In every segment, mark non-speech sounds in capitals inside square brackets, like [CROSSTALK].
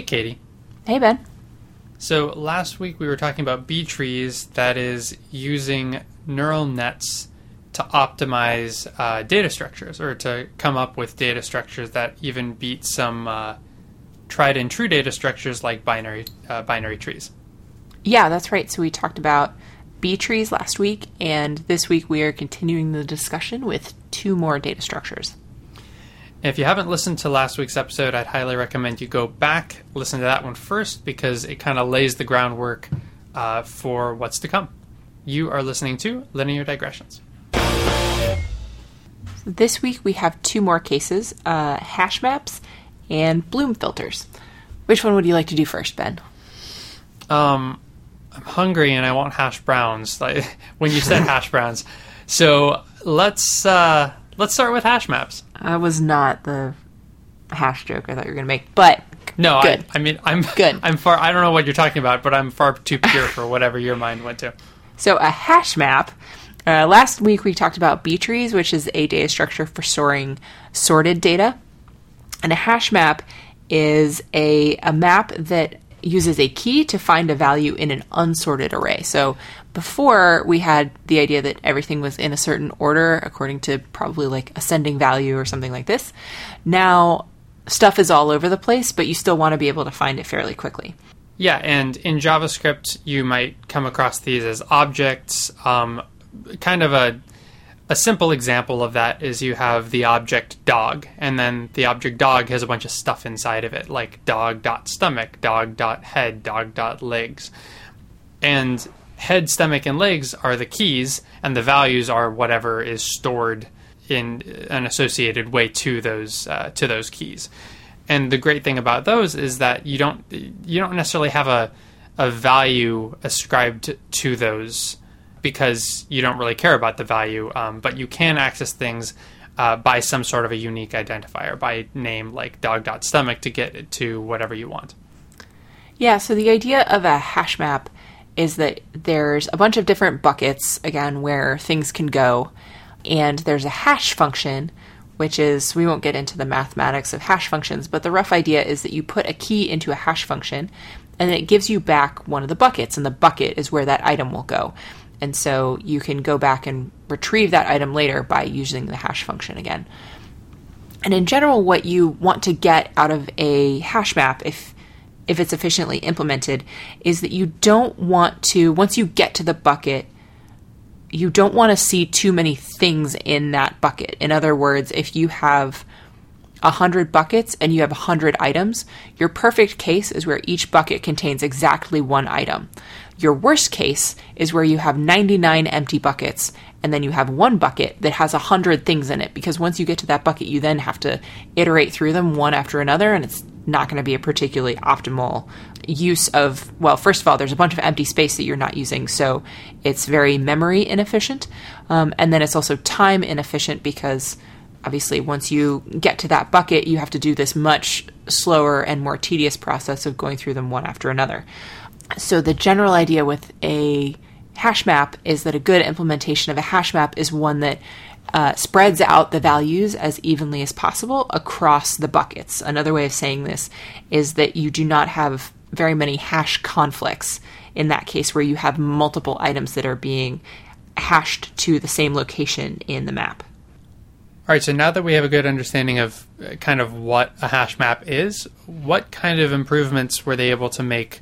Hey, Katie. Hey, Ben. So last week we were talking about B trees, that is, using neural nets to optimize uh, data structures or to come up with data structures that even beat some uh, tried and true data structures like binary uh, binary trees. Yeah, that's right. So we talked about B trees last week, and this week we are continuing the discussion with two more data structures. If you haven't listened to last week's episode, I'd highly recommend you go back, listen to that one first, because it kind of lays the groundwork uh, for what's to come. You are listening to Linear Digressions. This week we have two more cases uh, hash maps and Bloom filters. Which one would you like to do first, Ben? Um, I'm hungry and I want hash browns. [LAUGHS] Like when you said hash browns, so let's uh, let's start with hash maps. That was not the hash joke I thought you were going to make, but No, I, good. I mean I'm Good. I'm far. I don't know what you're talking about, but I'm far too pure for whatever your mind went to. So a hash map. Uh, last week we talked about B trees, which is a data structure for storing sorted data, and a hash map is a a map that uses a key to find a value in an unsorted array. So before we had the idea that everything was in a certain order according to probably like ascending value or something like this. Now stuff is all over the place, but you still want to be able to find it fairly quickly. Yeah, and in JavaScript, you might come across these as objects. Um, kind of a a simple example of that is you have the object dog, and then the object dog has a bunch of stuff inside of it, like dog dot stomach, dog dot head, dog dot legs, and head, stomach, and legs are the keys, and the values are whatever is stored in an associated way to those uh, to those keys. And the great thing about those is that you don't you don't necessarily have a a value ascribed to those because you don't really care about the value, um, but you can access things uh, by some sort of a unique identifier, by name like dog.stomach to get to whatever you want. Yeah, so the idea of a hash map is that there's a bunch of different buckets, again, where things can go, and there's a hash function, which is, we won't get into the mathematics of hash functions, but the rough idea is that you put a key into a hash function, and it gives you back one of the buckets, and the bucket is where that item will go. And so you can go back and retrieve that item later by using the hash function again. And in general, what you want to get out of a hash map, if if it's efficiently implemented, is that you don't want to once you get to the bucket, you don't want to see too many things in that bucket. In other words, if you have a hundred buckets and you have a hundred items, your perfect case is where each bucket contains exactly one item. Your worst case is where you have 99 empty buckets and then you have one bucket that has 100 things in it because once you get to that bucket, you then have to iterate through them one after another and it's not going to be a particularly optimal use of, well, first of all, there's a bunch of empty space that you're not using, so it's very memory inefficient. Um, and then it's also time inefficient because obviously once you get to that bucket, you have to do this much slower and more tedious process of going through them one after another. So the general idea with a hash map is that a good implementation of a hash map is one that uh, spreads out the values as evenly as possible across the buckets. Another way of saying this is that you do not have very many hash conflicts in that case where you have multiple items that are being hashed to the same location in the map. All right, so now that we have a good understanding of uh, kind of what a hash map is, what kind of improvements were they able to make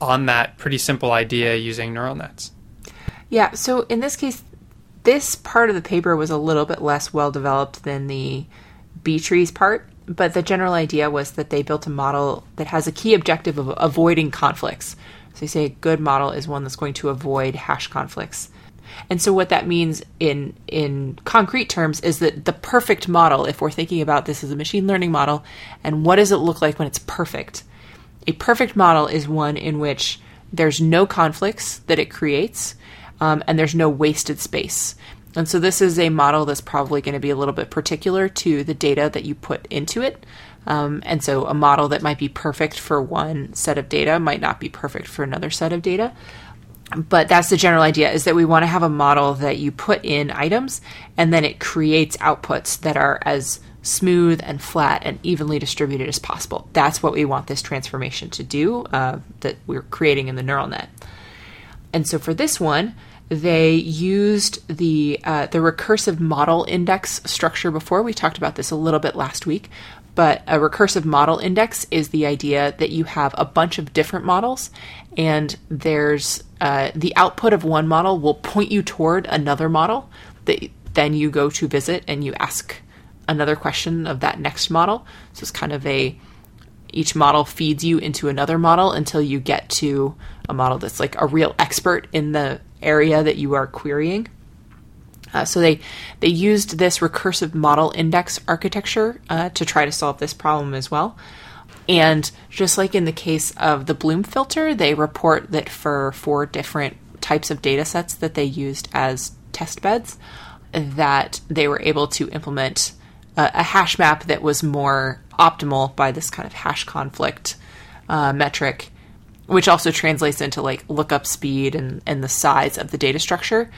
on that pretty simple idea using neural nets? Yeah, so in this case, this part of the paper was a little bit less well developed than the B trees part, but the general idea was that they built a model that has a key objective of avoiding conflicts. So they say a good model is one that's going to avoid hash conflicts. And so what that means in in concrete terms is that the perfect model, if we're thinking about this as a machine learning model, and what does it look like when it's perfect? A perfect model is one in which there's no conflicts that it creates, um, and there's no wasted space. And so this is a model that's probably going to be a little bit particular to the data that you put into it. Um, and so a model that might be perfect for one set of data might not be perfect for another set of data. But that's the general idea is that we want to have a model that you put in items and then it creates outputs that are as smooth and flat and evenly distributed as possible. That's what we want this transformation to do uh, that we're creating in the neural net. And so for this one, they used the uh, the recursive model index structure before. We talked about this a little bit last week, but a recursive model index is the idea that you have a bunch of different models, and there's uh, the output of one model will point you toward another model that then you go to visit and you ask another question of that next model. So it's kind of a each model feeds you into another model until you get to a model that's like a real expert in the area that you are querying. Uh, so they they used this recursive model index architecture uh, to try to solve this problem as well. And just like in the case of the Bloom filter, they report that for four different types of data sets that they used as test beds, that they were able to implement a, hash map that was more optimal by this kind of hash conflict uh, metric, which also translates into like lookup speed and, and the size of the data structure.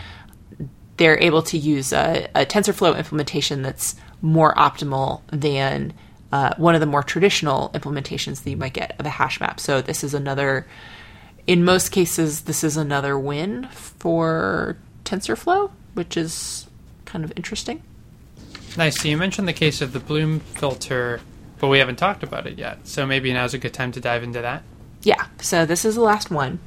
They're able to use a, a TensorFlow implementation that's more optimal than uh, one of the more traditional implementations that you might get of a hash map. So this is another, in most cases, this is another win for TensorFlow, which is kind of interesting. Nice. So you mentioned the case of the Bloom filter, but we haven't talked about it yet. So maybe now's a good time to dive into that. Yeah. So this is the last one.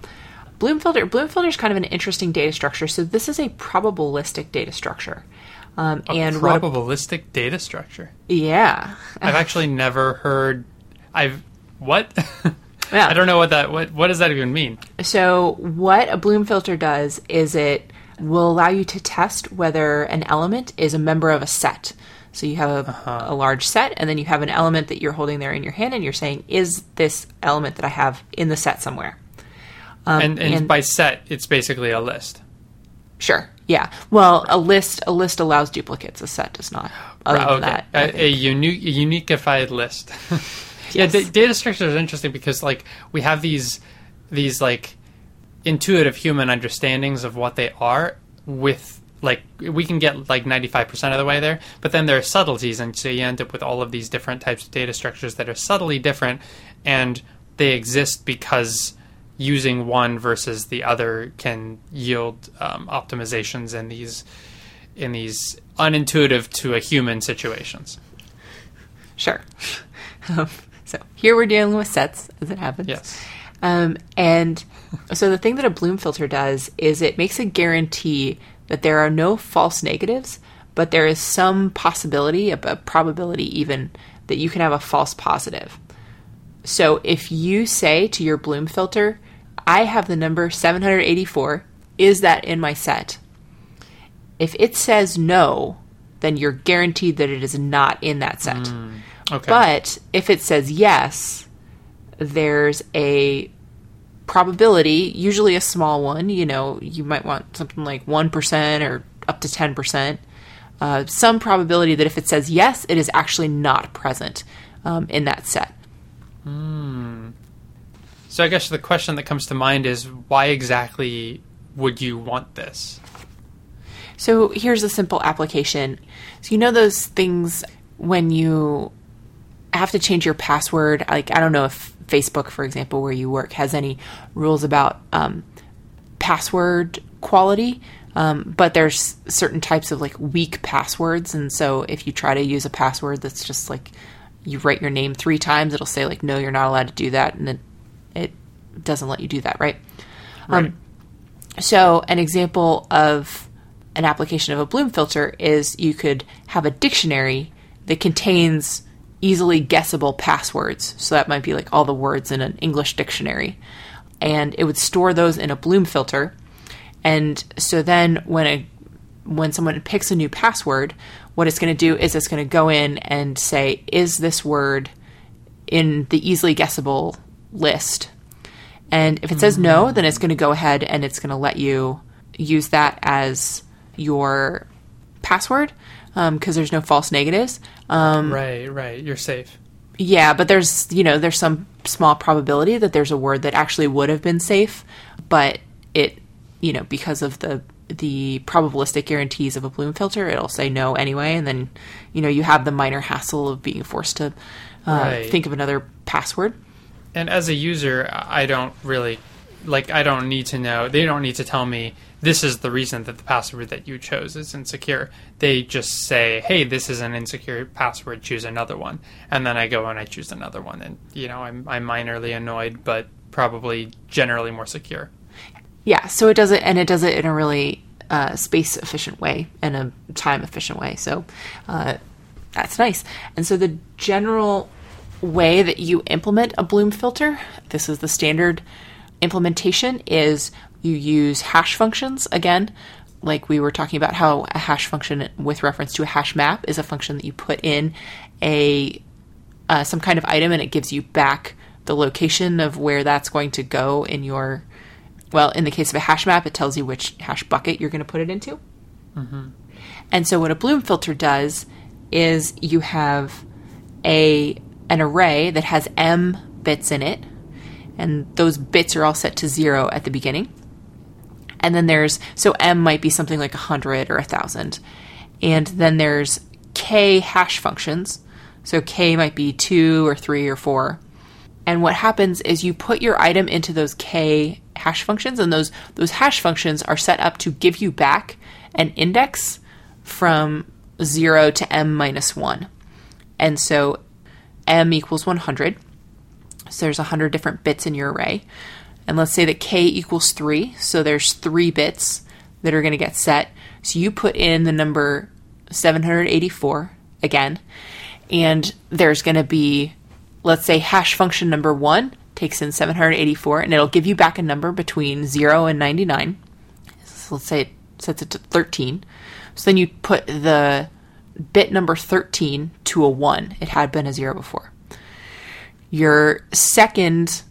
Bloom filter. Bloom filter is kind of an interesting data structure. So this is a probabilistic data structure. Um, a and probabilistic what, data structure. Yeah. I've [LAUGHS] actually never heard. I've what? [LAUGHS] yeah. I don't know what that. What What does that even mean? So what a Bloom filter does is it will allow you to test whether an element is a member of a set. So you have a, uh-huh. a, large set, and then you have an element that you're holding there in your hand, and you're saying, "Is this element that I have in the set somewhere?" Um, and, and, and, by set, it's basically a list. Sure. Yeah. Well, a list a list allows duplicates. A set does not. Other okay. That, a, a, unique a uniqueified list. [LAUGHS] yes. Yeah. D- data structure is interesting because like we have these these like intuitive human understandings of what they are with like we can get like 95% of the way there but then there are subtleties and so you end up with all of these different types of data structures that are subtly different and they exist because using one versus the other can yield um, optimizations in these in these unintuitive to a human situations. Sure. [LAUGHS] Um, so here we're dealing with sets as it happens. Yes um, and so the thing that a Bloom filter does is it makes a guarantee that there are no false negatives, but there is some possibility, a, a probability even, that you can have a false positive. So if you say to your Bloom filter, I have the number 784, is that in my set? If it says no, then you're guaranteed that it is not in that set. Mm, okay. But if it says yes, there's a probability, usually a small one. You know, you might want something like 1% or up to 10%. Uh, some probability that if it says yes, it is actually not present um, in that set. Hmm. So I guess the question that comes to mind is why exactly would you want this? So here's a simple application. So you know those things when you have to change your password. Like I don't know if Facebook, for example, where you work, has any rules about um, password quality. Um, but there's certain types of like weak passwords, and so if you try to use a password that's just like you write your name three times, it'll say like no, you're not allowed to do that, and then it doesn't let you do that, right? Right. Um, so an example of an application of a Bloom filter is you could have a dictionary that contains easily guessable passwords. So that might be like all the words in an English dictionary. And it would store those in a Bloom filter. And so then when a when someone picks a new password, what it's going to do is it's going to go in and say, is this word in the easily guessable list? And if it says no, mm. then it's going to go ahead and it's going to let you use that as your password because um, there's no false negatives. Um, right, right. You're safe. Yeah, but there's you know there's some small probability that there's a word that actually would have been safe, but it you know because of the the probabilistic guarantees of a Bloom filter, it'll say no anyway, and then you know you have the minor hassle of being forced to uh, Right. think of another password. And as a user, I don't really like. I don't need to know. They don't need to tell me this is the reason that the password that you chose is insecure. They just say, "Hey, this is an insecure password. Choose another one." And then I go and I choose another one, and you know, I'm I'm minorly annoyed, but probably generally more secure. Yeah, so it does it, and it does it in a really uh, space efficient way and a time efficient way. So uh, that's nice. And so the general way that you implement a Bloom filter, this is the standard implementation, is you use hash functions again. Like we were talking about how a hash function with reference to a hash map is a function that you put in a uh, some kind of item and it gives you back the location of where that's going to go in your well in the case of a hash map it tells you which hash bucket you're going to put it into. And so what a bloom filter does is you have a an array that has m bits in it and those bits are all set to zero at the beginning and then there's so m might be something like 100 or 1000 and then there's k hash functions. So k might be 2 or 3 or 4 and what happens is you put your item into those k hash functions and those those hash functions are set up to give you back an index from 0 to m minus 1 and so m equals 100 so there's 100 different bits in your array. And let's say that k equals 3. So there's 3 bits that are going to get set. So you put in the number 784 again. And there's going to be, let's say, hash function number 1 takes in 784 and it'll give you back a number between 0 and 99. So let's say it sets it to 13. So then you put the bit number 13 to a 1. It had been a 0 before your second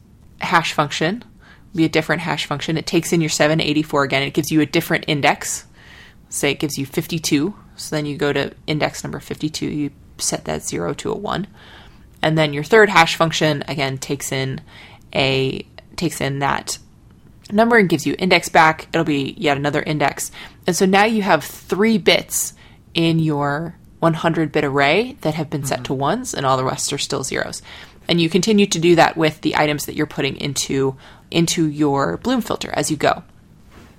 hash function be a different hash function. It takes in your 784 again. It gives you a different index. Say it gives you 52. So then you go to index number 52. You set that 0 to a 1. And then your third hash function again takes in a takes in that number and gives you index back. It'll be yet another index. And so now you have 3 bits in your 100 bit array that have been set mm-hmm. to ones and all the rest are still zeros and you continue to do that with the items that you're putting into into your bloom filter as you go.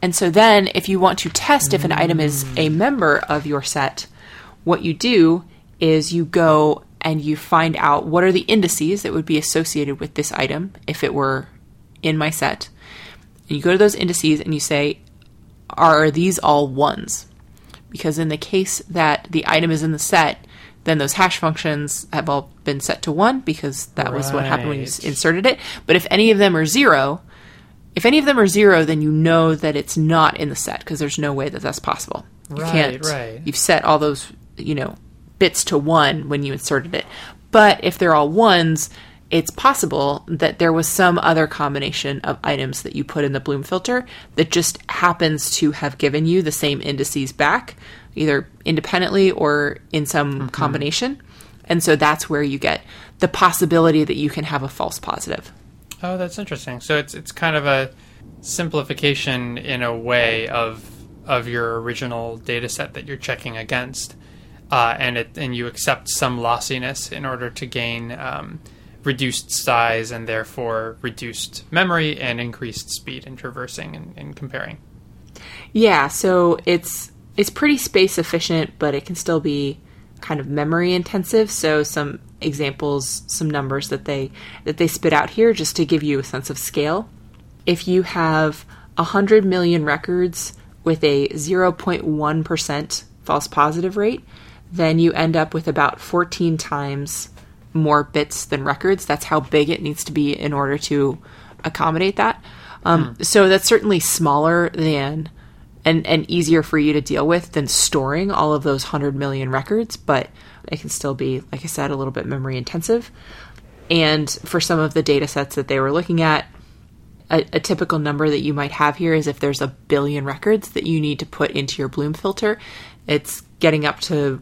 And so then if you want to test if an item is a member of your set what you do is you go and you find out what are the indices that would be associated with this item if it were in my set. And you go to those indices and you say are these all ones? Because in the case that the item is in the set, then those hash functions have all been set to one because that was what happened when you inserted it. But if any of them are zero, if any of them are zero, then you know that it's not in the set because there's no way that that's possible. You Right, can't. right. You've set all those, you know, bits to one when you inserted it. But if they're all ones, it's possible that there was some other combination of items that you put in the Bloom filter that just happens to have given you the same indices back, either independently or in some combination. And so that's where you get the possibility that you can have a false positive. Oh, that's interesting. So it's it's kind of a simplification in a way of of your original data set that you're checking against, uh, and it and you accept some lossiness in order to gain um, reduced size and therefore reduced memory and increased speed in traversing and, and comparing. Yeah, so it's it's pretty space efficient, but it can still be kind of memory intensive. So some examples, some numbers that they that they spit out here just to give you a sense of scale. If you have 100 million records with a 0.1% false positive rate, then you end up with about 14 times more bits than records. That's how big it needs to be in order to accommodate that. Um, So that's certainly smaller than and, and easier for you to deal with than storing all of those 100 million records, but it can still be, like I said, a little bit memory intensive. And for some of the data sets that they were looking at, a, a typical number that you might have here is if there's a billion records that you need to put into your Bloom filter, it's getting up to,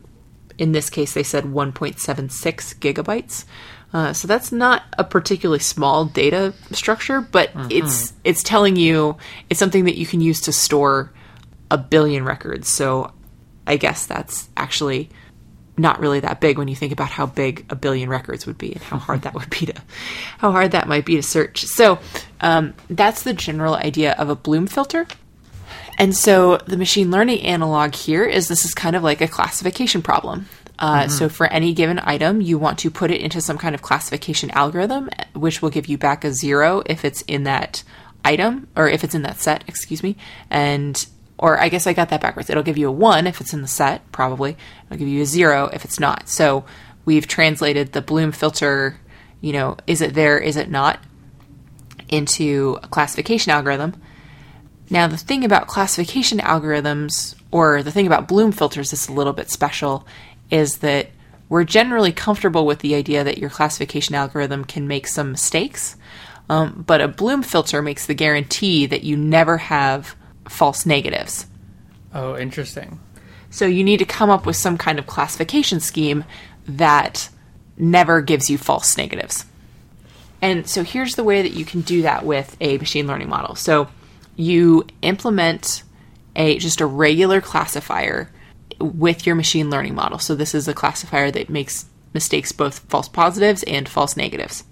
in this case, they said 1.76 gigabytes. Uh, so that's not a particularly small data structure, but it's it's telling you it's something that you can use to store a billion records. So I guess that's actually not really that big when you think about how big a billion records would be and how hard that would be to how hard that might be to search. So um, that's the general idea of a Bloom filter. And so the machine learning analog here is this is kind of like a classification problem. Uh, mm-hmm. So for any given item, you want to put it into some kind of classification algorithm, which will give you back a zero if it's in that item or if it's in that set, excuse me, and or I guess I got that backwards. It'll give you a one if it's in the set, probably. It'll give you a zero if it's not. So we've translated the Bloom filter, you know, is it there, is it not, into a classification algorithm. Now, the thing about classification algorithms, or the thing about Bloom filters that's a little bit special, is that we're generally comfortable with the idea that your classification algorithm can make some mistakes. Um, but a Bloom filter makes the guarantee that you never have false negatives. Oh, interesting. So you need to come up with some kind of classification scheme that never gives you false negatives. And so here's the way that you can do that with a machine learning model. So you implement a just a regular classifier with your machine learning model. So this is a classifier that makes mistakes both false positives and false negatives.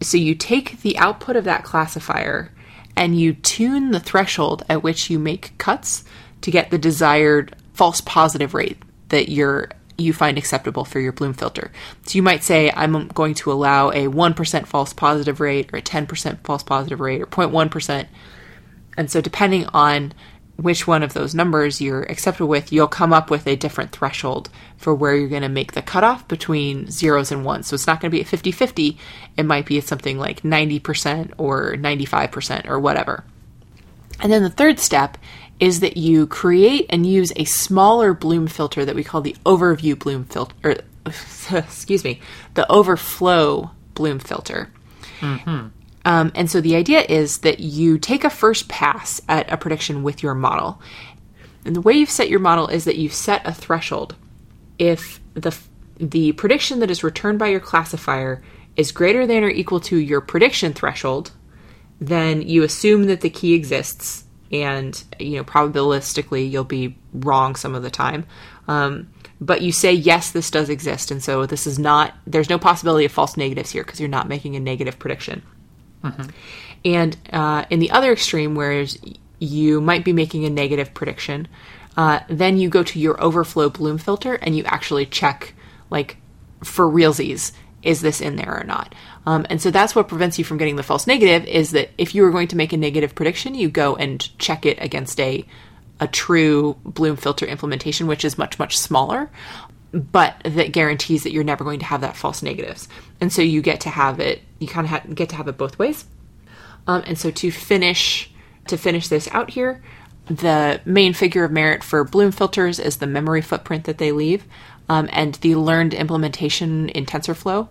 So you take the output of that classifier and you tune the threshold at which you make cuts to get the desired false positive rate that you're you find acceptable for your Bloom filter. So you might say, I'm going to allow a 1% false positive rate, or a 10% false positive rate, or 0.1%. And so, depending on which one of those numbers you're acceptable with, you'll come up with a different threshold for where you're going to make the cutoff between zeros and ones. So it's not going to be at 50 50. It might be something like 90% or 95% or whatever. And then the third step is that you create and use a smaller bloom filter that we call the overview bloom filter, or [LAUGHS] excuse me, the overflow bloom filter. Mm-hmm. Um, and so the idea is that you take a first pass at a prediction with your model. And the way you've set your model is that you set a threshold. If the the prediction that is returned by your classifier is greater than or equal to your prediction threshold, then you assume that the key exists, and you know probabilistically you'll be wrong some of the time. Um, but you say yes, this does exist, and so this is not. There's no possibility of false negatives here because you're not making a negative prediction. Mm-hmm. And uh, in the other extreme, whereas you might be making a negative prediction, uh, then you go to your overflow bloom filter and you actually check, like, for realsies, is this in there or not? Um, and so that's what prevents you from getting the false negative is that if you were going to make a negative prediction, you go and check it against a a true bloom filter implementation, which is much much smaller, but that guarantees that you're never going to have that false negatives. And so you get to have it, you kind of ha- get to have it both ways. Um, and so to finish to finish this out here, the main figure of merit for Bloom filters is the memory footprint that they leave, um, and the learned implementation in TensorFlow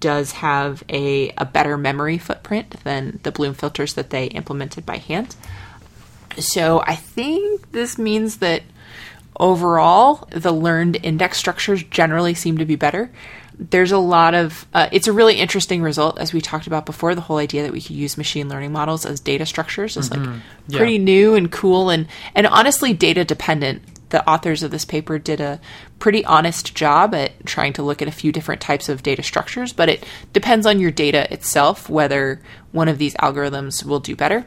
does have a, a better memory footprint than the Bloom filters that they implemented by hand. So I think this means that overall, the learned index structures generally seem to be better. There's a lot of, uh, it's a really interesting result, as we talked about before. The whole idea that we could use machine learning models as data structures is mm-hmm. like yeah. pretty new and cool and, and honestly data dependent. The authors of this paper did a pretty honest job at trying to look at a few different types of data structures, but it depends on your data itself whether one of these algorithms will do better.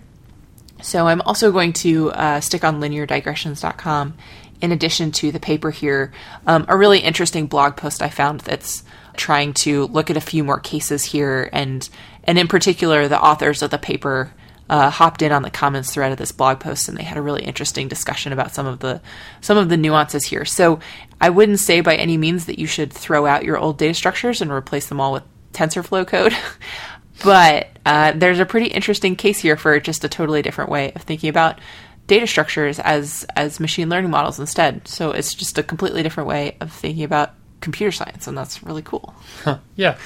So I'm also going to uh, stick on lineardigressions.com in addition to the paper here, um, a really interesting blog post I found that's trying to look at a few more cases here, and and in particular, the authors of the paper uh, hopped in on the comments thread of this blog post, and they had a really interesting discussion about some of the some of the nuances here. So I wouldn't say by any means that you should throw out your old data structures and replace them all with TensorFlow code. [LAUGHS] but uh, there's a pretty interesting case here for just a totally different way of thinking about data structures as as machine learning models instead. So it's just a completely different way of thinking about computer science, and that's really cool. Huh. Yeah,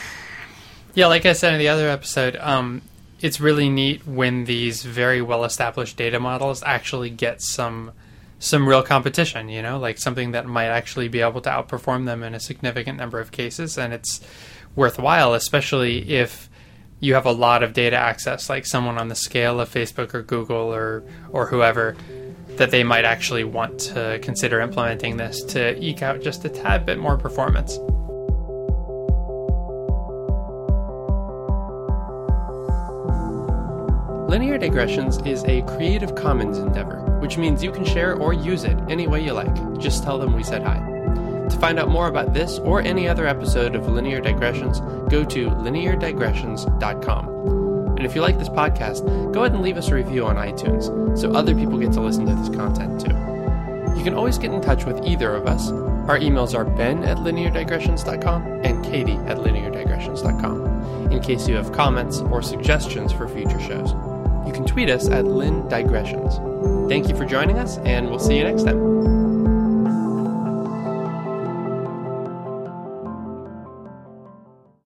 yeah. Like I said in the other episode, um, it's really neat when these very well established data models actually get some some real competition. You know, like something that might actually be able to outperform them in a significant number of cases, and it's worthwhile, especially if you have a lot of data access, like someone on the scale of Facebook or Google or or whoever that they might actually want to consider implementing this to eke out just a tad bit more performance. Linear Digressions is a Creative Commons endeavor, which means you can share or use it any way you like. Just tell them we said hi. To find out more about this or any other episode of Linear Digressions, go to lineardigressions.com. And if you like this podcast, go ahead and leave us a review on iTunes so other people get to listen to this content too. You can always get in touch with either of us. Our emails are ben at lineardigressions.com and katie at lineardigressions.com in case you have comments or suggestions for future shows. You can tweet us at lindigressions. Thank you for joining us, and we'll see you next time.